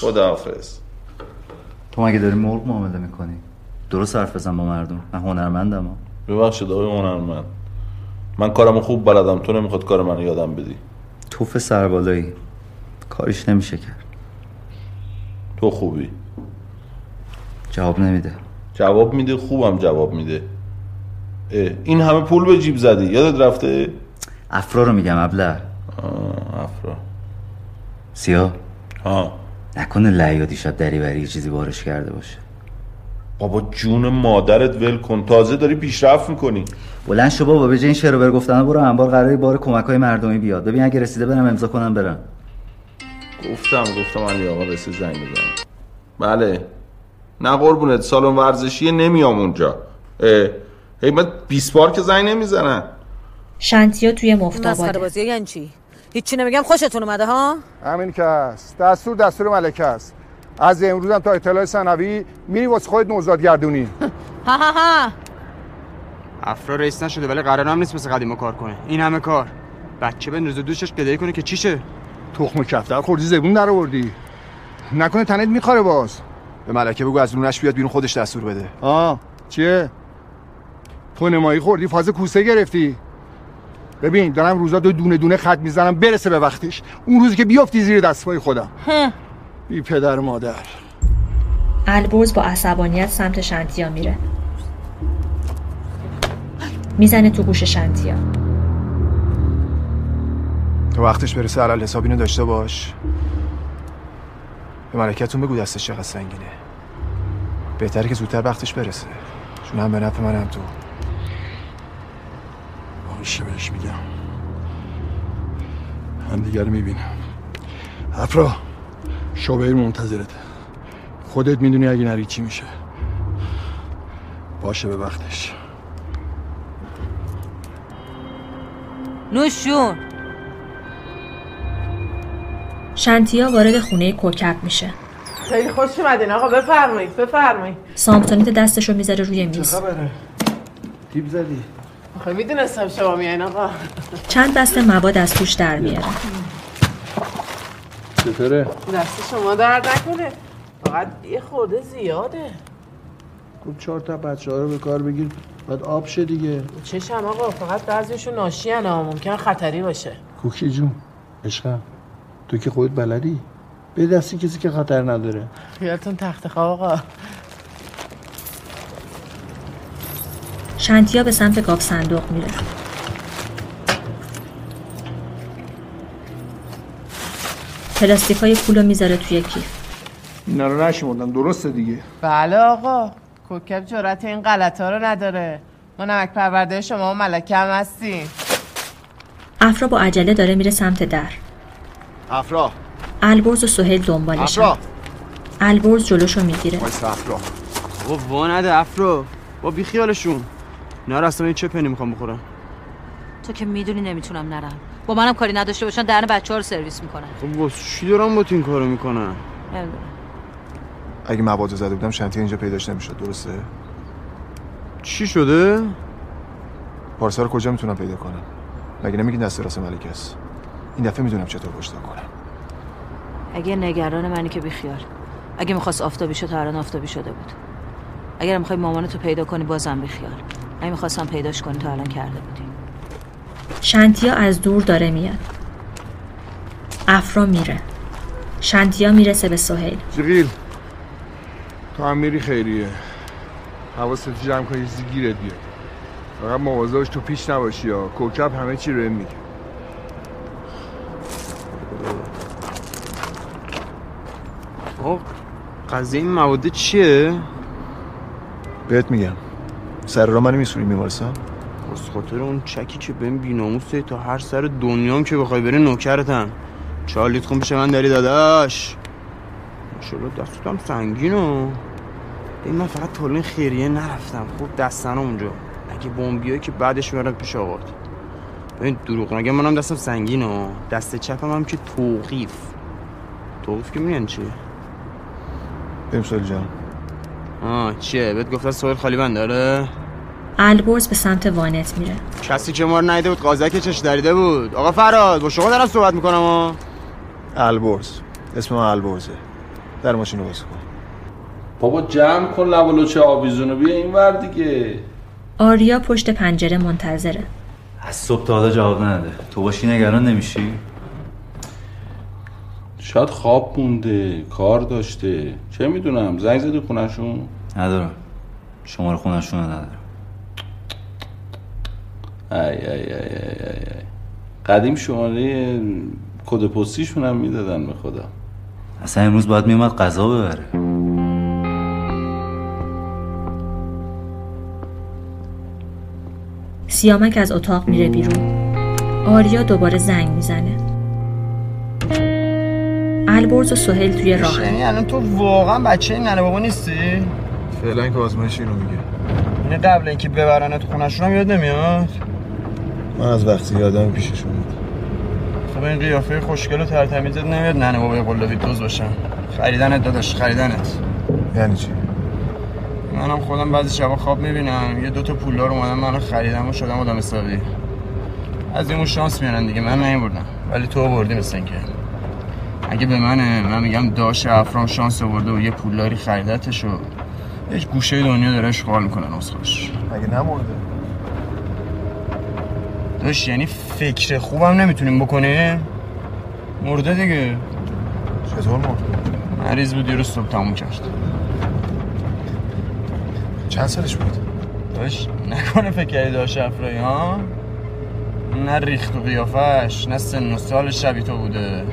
خداحافظ. تو مگه داری مرغ معامله می‌کنی؟ درست حرف بزن با مردم. من هنرمندم. ها. ببخشید آقای هنرمند. من کارمو خوب بلدم. تو نمی‌خواد کار منو یادم بدی. توف سربالایی. کاریش نمیشه کرد. تو خوبی؟ جواب نمیده. جواب میده خوبم جواب میده. این همه پول به جیب زدی. یادت رفته؟ افرا رو میگم ابله. افرا. سیاه. ها نکنه لعیا دیشب دریوری یه چیزی بارش کرده باشه. بابا جون مادرت ول کن. تازه داری پیشرفت می‌کنی. بلند شو بابا به این شعر و بر گفتن برو انبار قراره بار کمک های مردمی بیاد. ببین اگه رسیده برم امضا کنم برم. گفتم گفتم علی آقا رسید زنگ بزنم بله. نه قربونت سالن ورزشیه نمیام اونجا. اه، هی من 20 بار که زنگ نمی‌زنن شنتیا توی مفتاباده بازی یعنی چی؟ هیچی نمیگم خوشتون اومده ها؟ همین که است. دستور دستور ملکه است. از امروز هم تا اطلاع ثانوی میری واسه خودت نوزاد گردونی. ها ها ها. افرا رئیس نشده ولی قرار هم نیست مثل قدیما کار کنه. این همه کار. بچه بندازه دوشش گدایی کنه که چیشه؟ تخم کفتر خوردی زبون در آوردی. نکنه تنت می‌خوره باز. به ملکه بگو از لونش بیاد بیرون خودش دستور بده. آه چیه؟ تو نمایی خوردی فاز کوسه گرفتی. ببین دارم روزا دو دونه دونه خط می‌زنم برسه به وقتش. اون روزی که بیافتی زیر دستپای خودم. بی پدر مادر. البرز با عصبانیت سمت شنتیا میره. می‌زنه تو گوش شنتیا تو وقتش برسه علال حساب اینو داشته باش. به ملکتون بگو دستش چقدر سنگینه. بهتره که زودتر وقتش برسه. چون هم به نفع من هم تو. باشه بهش میگم. هم دیگر می‌بینم. افرا شوبیر منتظرته خودت می‌دونی اگه نری چی میشه. باشه به وقتش. نوشون. شنتیا وارد خونه کوکب میشه. خیلی خوش اومدین آقا. بفرمایید بفرمایید. سامسونیت دستشو می‌ذاره روی میز. خبره؟ تیپ زدی. آخه می‌دونستم شما میایین آقا. چند دسته مواد از توش در میاره؟ چطوره؟ دست شما درد نکنه. فقط یه خورده زیاده. خب چهار تا بچه ها رو به کار بگیر بعد آب شه دیگه. چشم آقا فقط بعضیشون ناشی ها ممکن خطری باشه. کوکی جون عشقم تو که خودت بلدی؟ به دستی کسی که خطر نداره. خیالتون تخت خواب آقا. شنتیا به سمت گاف صندوق میره. پلاستیک های پولو می‌ذاره توی کیف. اینا رو نشمردم درسته دیگه. بله آقا کوکب جرات این غلط ها رو نداره. ما نمک پرورده شما و ملکه هم هستیم. افرا با عجله داره میره سمت در. افرا. البرز و سهیل دنبالشن افرا. البرز جلوشو می‌گیره. وایسا افرا. بابا نده افرو با بی خیالشون نه اصلا این چه پنی می‌خوام بخورم. تو که می‌دونی نمی‌تونم نرم. با منم کاری نداشته باشن درن بچه ها رو سرویس می‌کنن. خب واسه چی دارم با تو این کارو می‌کنن؟ نمی‌دونم اگه مواد رو زده بودم شنتی اینجا پیداش نمی‌شد درسته؟ چی شده؟ پارسا رو کجا می‌تونم پیدا کنم؟ مگه نمیگی دست راست ملک است؟ این دفعه می‌دونم چطور پشتم کنم. اگه نگران منی که بیخیال. اگه می‌خواست آفتابی شد تا الان آفتابی شده بود. اگر می‌خوای مامانتو پیدا کنی بازم بیخیال. اگه می‌خواستم پیداش کنی تا الان کرده بودی. شنتیا از دور داره میاد. افرا میره. شنتیا می‌رسه به سهیل. جغیل تو هم میری خیریه. حواست جمع کنی چیزی گیرت بیاد. فقط مواظبش تو پیش نباشی یا کوکب همه چی رو میگه. آقا قضیه این مواد چیه؟ بهت میگم. سر را منو میسونی بیمارستان؟ از خاطر اون چکی که بهم بیناموسه تا هر سر دنیام که بخوای بری نوکرتم. چهار لیتر خون پیش من داری داداش. ماشاءالله دستتم سنگین و این من فقط تولین خیریه نرفتم. خوب دستن اونجا. اگه بمبیایی که بعدش میارد پیش آقات. ببین دروغ نگه منم دستم سنگین و دست چپم هم که توقیف. توقیف که میگن چیه؟ بریم سوال جان. آه چیه؟ بهت گفتن سوال خالی بند داره البرز به سمت وانت میره. کسی که ما رو ندیده بود قاضی که چش دریده بود. آقا فراد با شما دارم صحبت می‌کنم ها. البرز. اسم من البرزه. در ماشین رو باز کن. بابا جمع کن لب چه آویزونو. بیا این ور دیگه. آریا پشت پنجره منتظره. از صبح تا حالا جواب نده تو باشی نگران نمیشی؟ شاید خواب مونده کار داشته. چه می‌دونم زنگ زدی خونشون ندارم. شماره خونشون رو ندارم. ای ای ای ای ای ای. قدیم شماره کد پستیشون هم می‌دادن به خدا. اصلا امروز باید میومد غذا ببره. سیامک از اتاق میره بیرون. آریا دوباره زنگ می‌زنه. البرز و سهیل توی راه. یعنی الان تو واقعا بچه این ننه بابا نیستی؟ فعلا که آزمایش اینو میگه. یعنی قبل اینکه ببرنت خونشون هم یاد نمیاد؟ من از وقتی یادم پیششون بود. خب این قیافه خوشگل و ترتمیزت نمیاد ننه بابای قلابی دوز باشن. خریدنت داداش خریدنت. یعنی چی؟ منم خودم بعضی شبا خواب می‌بینم. یه دوتا پولدار اومدن منو خریدم و شدم آدم حسابی. از این شانس میارن دیگه. من نمیبردم ولی تو بردی مثل اینکه. اگه به منه من میگم داش افرام شانس آورده و یه پولداری خریدتش و یه گوشه دنیا داره اشغال می‌کنن اسخوش مگه نمرده؟ داشت یعنی فکر خوبم نمی‌تونیم بکنیم؟ مرده دیگه. چطور مرده؟ مریض بود یه روز صبح تموم کرد. چند سالش بود؟ داشت نکنه فکر کردی داشت افرایی ها؟ نه ریخت و قیافش نه سن و سال شبیه تو بوده.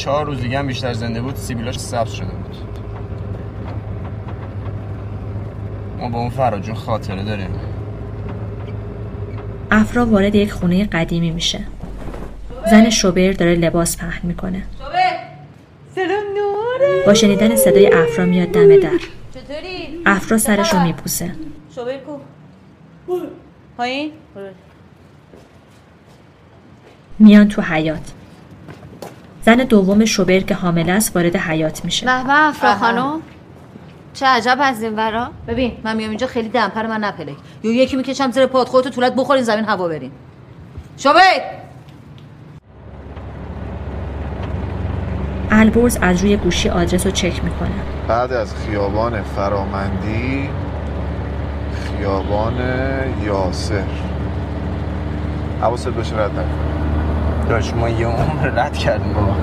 چهار روز دیگه هم بیشتر زنده بود سیبیلاش سبز شده بود. ما با اون فراجون خاطره داریم. افرا وارد یک خونه قدیمی میشه. زن شوبر داره لباس پهن می‌کنه. سلام نوره با شنیدن صدای افرا میاد دم در. چطوری؟ افرا سرش رو میبوسه. شوبر کو؟ پایین؟ میان تو حیات زن دوم شوبر که حامله است وارد حیات میشه. به به افرا خانم. چه عجب از این ورا. ببین من میام اینجا خیلی دمپر من نپلک. یا یکی می‌کشم زیر پات خودتو طولت بخورین زمین هوا برین. شوبر! البرز از روی گوشی آدرس رو چک می‌کنه. بعد از خیابان فرامندی خیابان یاسر. حواست باشه رد نکن داشت ما یه عمر رد کردیم بابا.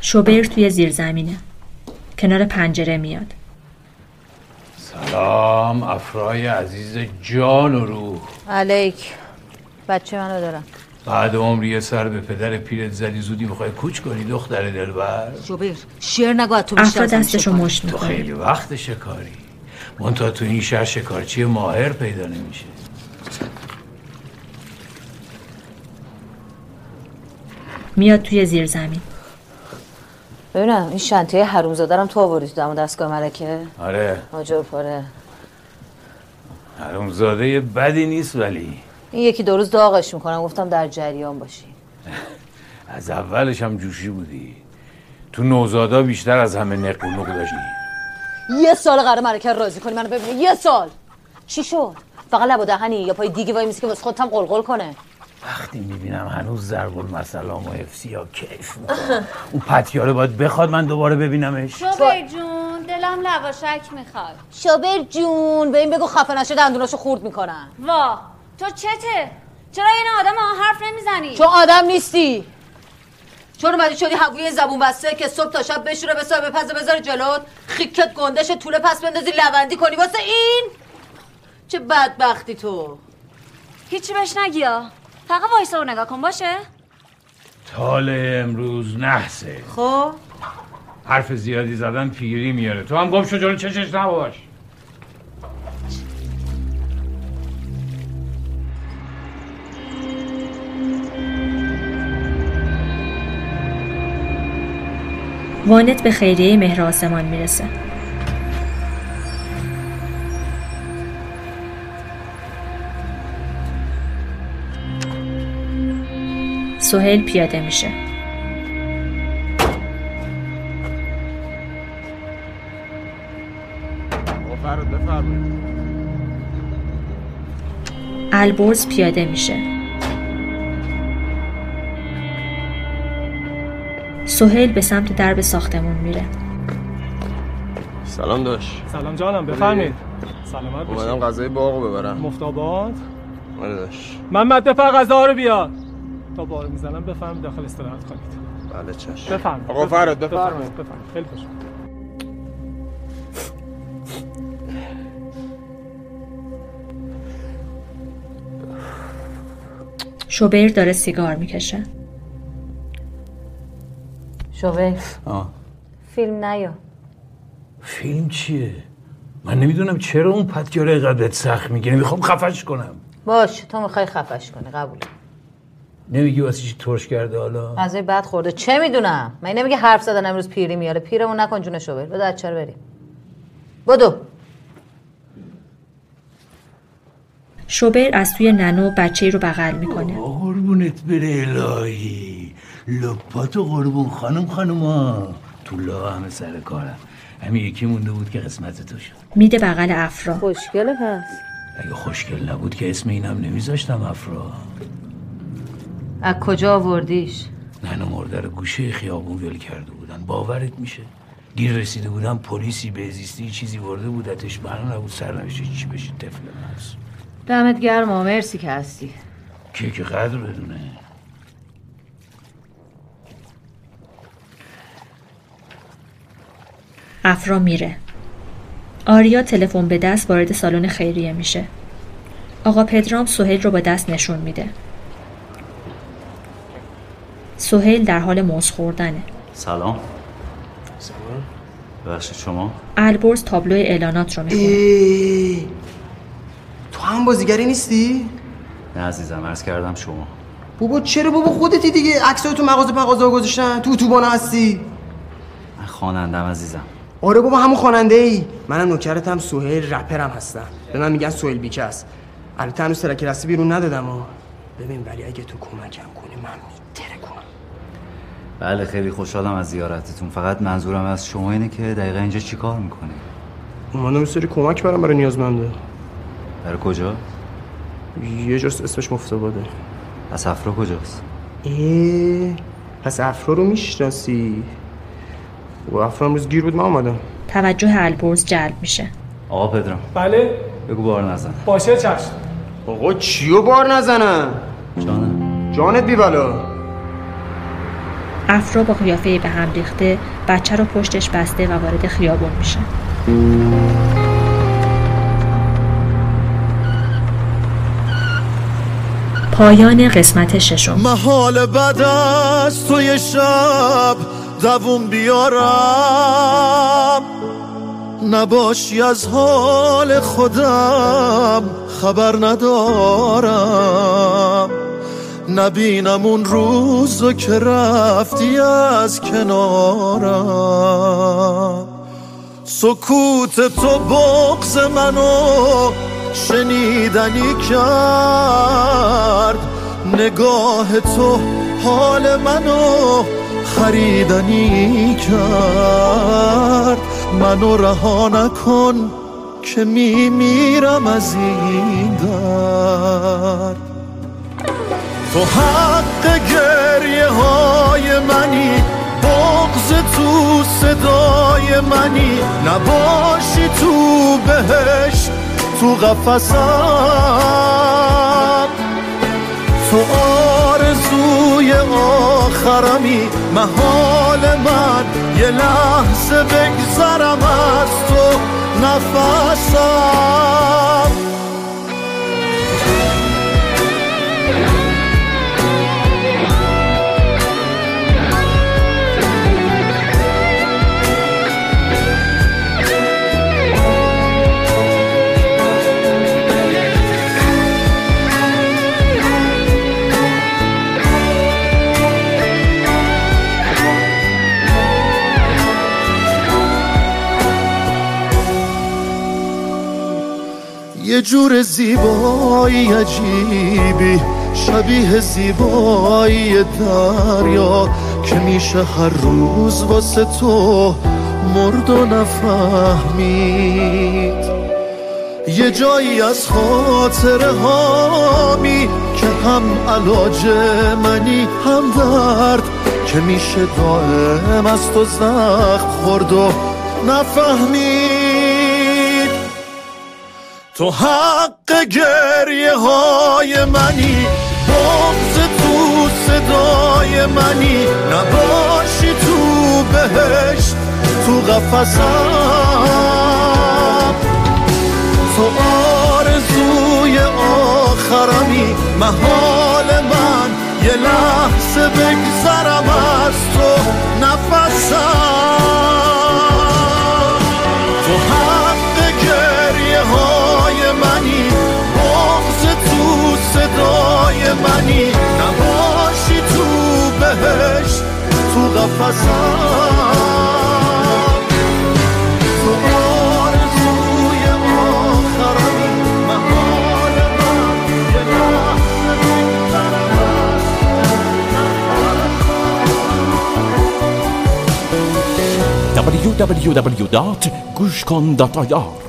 شوبر توی زیرزمینه کنار پنجره میاد. سلام افرای عزیز جان و روح. علیک. بچه منو دارم. بعد عمری یه سر به پدر پیرت زدی زودی بخوای کوچ کنی دختر دلبر؟ شوبر شیر نگو تو بیشتر دستشو. مشت تو می‌کنه خیلی وقت شکاری. منتها تو این شهر شکارچی ماهر پیدا نمیشه. میاد توی زیرزمین ببینم این شنطه حرومزاده رو تو آوردی تو دم دستگاه ملکه؟ آره. آجر پاره حرومزاده بدی نیست ولی. این یکی دو روز داغش می‌کنم گفتم در جریان باشی. از اولش هم جوشی بودی. تو نوزادا بیشتر از همه نق و نق داشتی. یه سال قرار ملکه رو راضی کنی. منو ببینی. یه سال. چی شد؟ فقط لب و دهنی یا پای دیگه وای میسی که واسه خودت هم قلقل کنه؟ وقتی می‌بینم هنوز ضرب المثل و حفظی ها کیف می‌کنم اون پتیاره باید بخواد من دوباره ببینمش. شوبر جون دلم لواشک می‌خواد. شوبر جون. به این بگو خفه نشه دندوناشو خورد می‌کنن. وا تو چته؟ چرا این آدم ها حرف نمی‌زنی؟ چون آدم نیستی. چون اومدی شدی حقوی زبون بسته که صبح تا شب بشوره به صاحب پزه بذاری جلوت خیکت گندش طول پس بندازی لوندی کنی. واسه این؟ چه بدبختی تو. هیچی بهش نگیا فقط وایسا و نگاه کن باشه؟ تال امروز نحسه. خب؟ حرف زیادی زدن پیری میاره. تو هم گم شو جلو چشش نباش. وانت به خیریه مهر آسمان می‌رسه. سهیل پیاده میشه. البرز پیاده میشه. سهیل به سمت درب ساختمون میره. سلام داشت. سلام جانم بفرمایید. سلامت باشید اومدم غذای باغو ببرم. مفتابات آره داشت. محمد بفر غذا رو بیار. تا بار می‌زنم بفرم داخل استراحت کنید. بله چشم. بفرم آقا فراد بفرمایید. بفرم خیلی خوش. شوبر داره سیگار می‌کشه. شوبر آه. فیلم نیا. فیلم چیه؟ من نمی‌دونم چرا اون پتیاره اینقدر سخت می‌گیره. می‌خوام خفش کنم. باش تو می‌خوای خفش کنی قبول. نمیگی واسه چی ترش کرده حالا؟ غذای بد خورده. چه می‌دونم؟ من نمیگه حرف زدن امروز پیری میاره. پیرمون نکن جون شوبر بده رو بریم بدو. شوبر از توی ننو بچه رو بغل می‌کنه. قربونت بره الهی. لپاتو قربون خانم خانوما. تو لا همه سر کارم. همین یکی مونده بود که قسمت تو شد. میده بغل افرا. خوشگله پس. اگه خوشگل نبود که اسم اینم نمیذاشتم افرا. از کجا آوردیش؟ ننو مردر گوشه خیابون ول کرده بودن. باورت میشه؟ دیر رسیده بودن پلیسی به زیستی چیزی ورده بودتش بنا نبود. سرنوشته چی بشه؟ طفل ماست دمت گرم و مرسی که هستی. که که قدر بدونه؟ افرا میره. آریا تلفن به دست وارد سالن خیریه میشه. آقا پدرام سهیل رو با دست نشون میده. سهیل در حال موز خوردنه. سلام. سلام. ببخشید شما. البرز تابلو اعلانات رو می‌خونه. تو هم بازیگری نیستی؟ نه عزیزم عرض کردم شما. بابا چرا بابا خودتی دیگه عکسای تو مغازه مغازه گذاشتن؟ تو تو هستی. من خوانندم عزیزم. آره بابا همون خواننده ای منم نوکرتم سهیل رپرم هستم. به من میگن سهیل بیکس البته هنوز ترک رسی بیرون ندادم و ببین ولی اگه تو کمکم کنی من میتره کنم بله خیلی خوشحالم از زیارتتون. فقط منظورم از شما اینه که دقیقا اینجا چی کار می‌کنی؟ اومدم یه سری کمک برم برای نیازمنده. برای کجا؟ یه جاست اسمش مفتاباده. پس افرا کجاست؟ ای پس افرا رو می‌شناسی. و افرا امروز گیر بود من اومدم. توجه البرز جلب میشه. آقا پدرام بله. بگو بار نزن. باشه چشم. آقا چیو بار نزنم جانم. جانت بی بلا. افرا با قیافه به هم ریخته بچه رو پشتش بسته و وارد خیابون میشه. پایان قسمت ششم. محال بعد از توی شب دووم بیارم. نباشی از حال خودم خبر ندارم. نبینم اون روزو که رفتی از کنارم. سکوت تو بغز منو شنیدنی کرد. نگاه تو حال منو خریدنی کرد. منو رها نکن که میمیرم از این درد. تو حق گریه های منی بغز تو صدای منی. نباشی تو بهش تو قفصم تو آرزوی آخرمی محال من یه لحظه بگذرم از تو نفسم. جور زیبایی عجیبی شبیه زیبایی دریا که میشه هر روز واسه تو مرد و نفهمید. یه جایی از خاطره هامی که هم علاج منی هم درد که میشه دائم از تو زخم خورد و نفهمید. تو حق گریه های منی بغز تو صدای منی. نباشی تو بهشت تو قفصم تو آرزوی آخرمی محال من. یه لحظه بگذرم از تو نفسم. منی نباشی تو بهش تو قفصم تو آرزوی آخرمی محال من. یه لحظه میگذرم www.gushkon.ir